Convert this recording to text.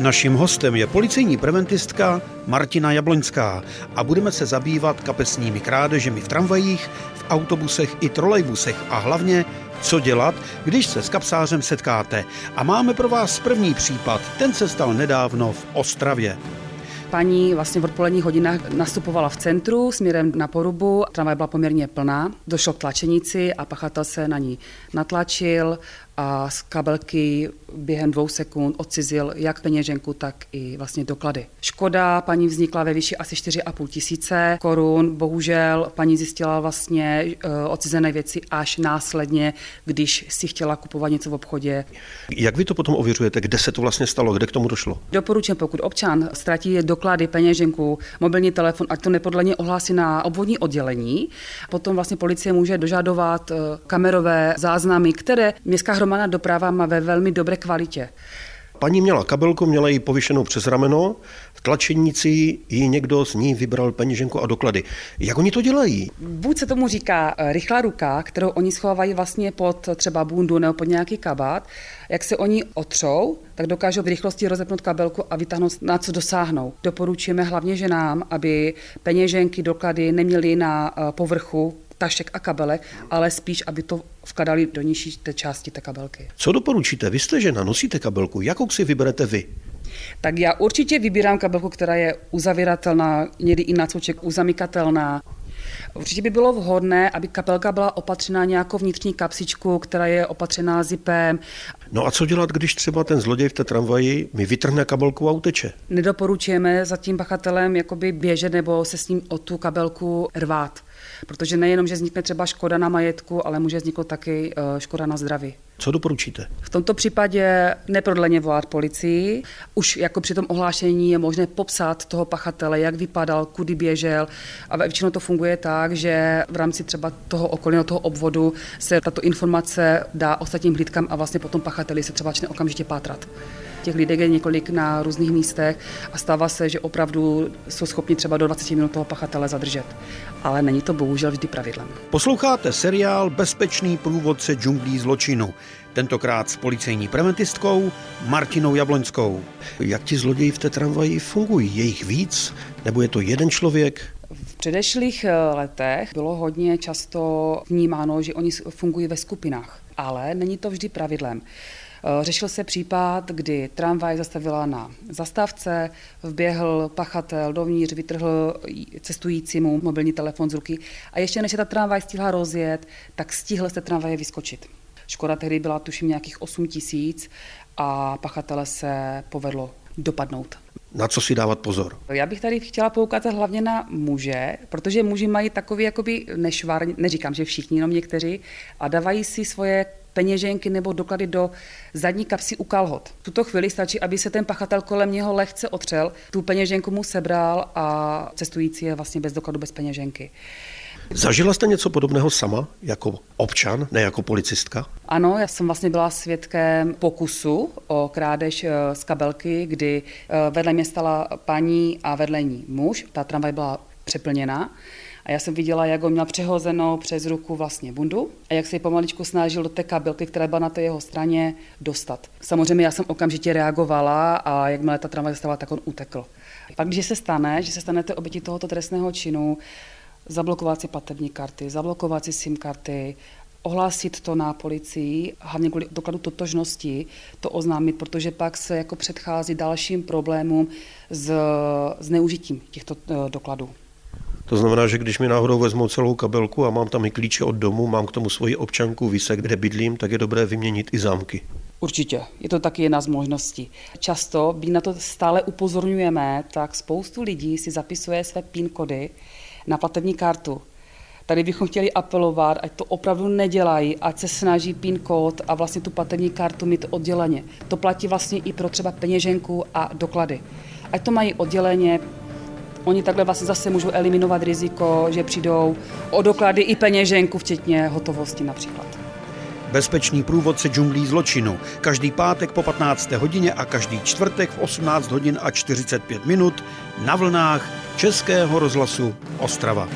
Naším hostem je policejní preventistka Martina Jabloňská a budeme se zabývat kapesními krádežemi v tramvajích, v autobusech i trolejbusech a hlavně, co dělat, když se s kapsářem setkáte. A máme pro vás první případ, ten se stal nedávno v Ostravě. Paní vlastně v odpoledních hodinách nastupovala v centru směrem na porubu, tramvaj byla poměrně plná, došlo k tlačenici a pachatel se na ní natlačil a z kabelky během dvou sekund odcizil jak peněženku, tak i vlastně doklady. Škoda paní vznikla ve výši asi 4,5 tisíce korun. Bohužel paní zjistila vlastně eh, odcizené věci až následně, když si chtěla kupovat něco v obchodě. Jak vy to potom ověřujete, kde se to vlastně stalo, kde k tomu došlo? Doporučím, pokud občan ztratí doklady, peněženku, mobilní telefon, ať to nepodleně ohlásí na obvodní oddělení. Potom vlastně policie může dožadovat eh, kamerové záznamy, které městská hromadná doprava má ve velmi dobré kvalitě. Paní měla kabelku, měla ji povyšenou přes rameno, v tlačenici jí někdo z ní vybral peněženku a doklady. Jak oni to dělají? Buď se tomu říká eh, rychlá ruka, kterou oni schovávají vlastně pod třeba bundu nebo pod nějaký kabát. Jak se oni otřou, tak dokážou v rychlosti rozepnout kabelku a vytáhnout, na co dosáhnou. Doporučujeme hlavně ženám, aby peněženky, doklady neměly na eh, povrchu tašek a kabelek, ale spíš, aby to vkladali do nižší té části té kabelky. Co doporučíte? Vy jste žena, nosíte kabelku, jakou si vyberete vy? Tak já určitě vybírám kabelku, která je uzavíratelná, někdy i na coček uzamykatelná. Určitě by bylo vhodné, aby kapelka byla opatřená nějakou vnitřní kapsičku, která je opatřená zipem. No a co dělat, když třeba ten zloděj v té tramvaji mi vytrhne kabelku a uteče? Nedoporučujeme za tím pachatelem jakoby běžet nebo se s ním o tu kabelku rvát. Protože nejenom, že vznikne třeba škoda na majetku, ale může vzniknout taky eh, škoda na zdraví. Co doporučíte? V tomto případě neprodleně volat policii. Už jako při tom ohlášení je možné popsat toho pachatele, jak vypadal, kudy běžel. A většinou to funguje tak, že v rámci třeba toho okolního toho obvodu se tato informace dá ostatním hlídkám a vlastně potom pachateli se třeba začne okamžitě pátrat. Těch lidí je několik na různých místech a stává se, že opravdu jsou schopni třeba do 20 minut toho pachatele zadržet. Ale není to bohužel vždy pravidlem. Posloucháte seriál Bezpečný průvodce džunglí zločinu. Tentokrát s policejní preventistkou Martinou Jabloňskou. Jak ti zloději v té tramvaji fungují? Je jich víc? Nebo je to jeden člověk? V předešlých eh, letech bylo hodně často vnímáno, že oni fungují ve skupinách, ale není to vždy pravidlem. Eh, řešil se případ, kdy tramvaj zastavila na zastávce, vběhl pachatel dovnitř, vytrhl cestujícímu mobilní telefon z ruky a ještě než se ta tramvaj stihla rozjet, tak stihl té tramvaje vyskočit. Škoda tehdy byla tuším nějakých 8 tisíc a pachatele se povedlo dopadnout. Na co si dávat pozor? Já bych tady chtěla poukázat hlavně na muže, protože muži mají takový jakoby nešvar, neříkám, že všichni, jenom někteří, a dávají si svoje peněženky nebo doklady do zadní kapsy u kalhot. V tuto chvíli stačí, aby se ten pachatel kolem něho lehce otřel, tu peněženku mu sebral a cestující je vlastně bez dokladu, bez peněženky. Zažila jste něco podobného sama, jako občan, ne jako policistka? Ano, já jsem vlastně byla svědkem pokusu o krádež eh, z kabelky, kdy eh, vedle mě stala paní a vedle ní muž. Ta tramvaj byla přeplněná. A já jsem viděla, jak ho měl přehozenou přes ruku vlastně bundu a jak se ji pomaličku snažil do té kabelky, která byla na té jeho straně, dostat. Samozřejmě já jsem okamžitě reagovala a jakmile ta tramvaj zastavila, tak on utekl. Pak, když se stane, že se stanete oběti tohoto trestného činu, zablokovat si platební karty, zablokovat si SIM karty, ohlásit to na policii, hlavně kvůli dokladu totožnosti, to oznámit, protože pak se jako předchází dalším problémům s zneužitím těchto eh, dokladů. To znamená, že když mi náhodou vezmou celou kabelku a mám tam i klíče od domu, mám k tomu svoji občanku Vise, kde bydlím, tak je dobré vyměnit i zámky. Určitě, je to taky jedna z možností. Často, když na to stále upozorňujeme, tak spoustu lidí si zapisuje své PIN kody na platební kartu. Tady bychom chtěli apelovat, ať to opravdu nedělají, ať se snaží PIN kód a vlastně tu platební kartu mít odděleně. To platí vlastně i pro třeba peněženku a doklady. Ať to mají odděleně, Oni takhle vlastně zase můžou eliminovat riziko, že přijdou o doklady i peněženku, včetně hotovosti například. Bezpečný průvodce džunglí zločinu. Každý pátek po 15. hodině a každý čtvrtek v 18 hodin a 45 minut na vlnách Českého rozhlasu Ostrava.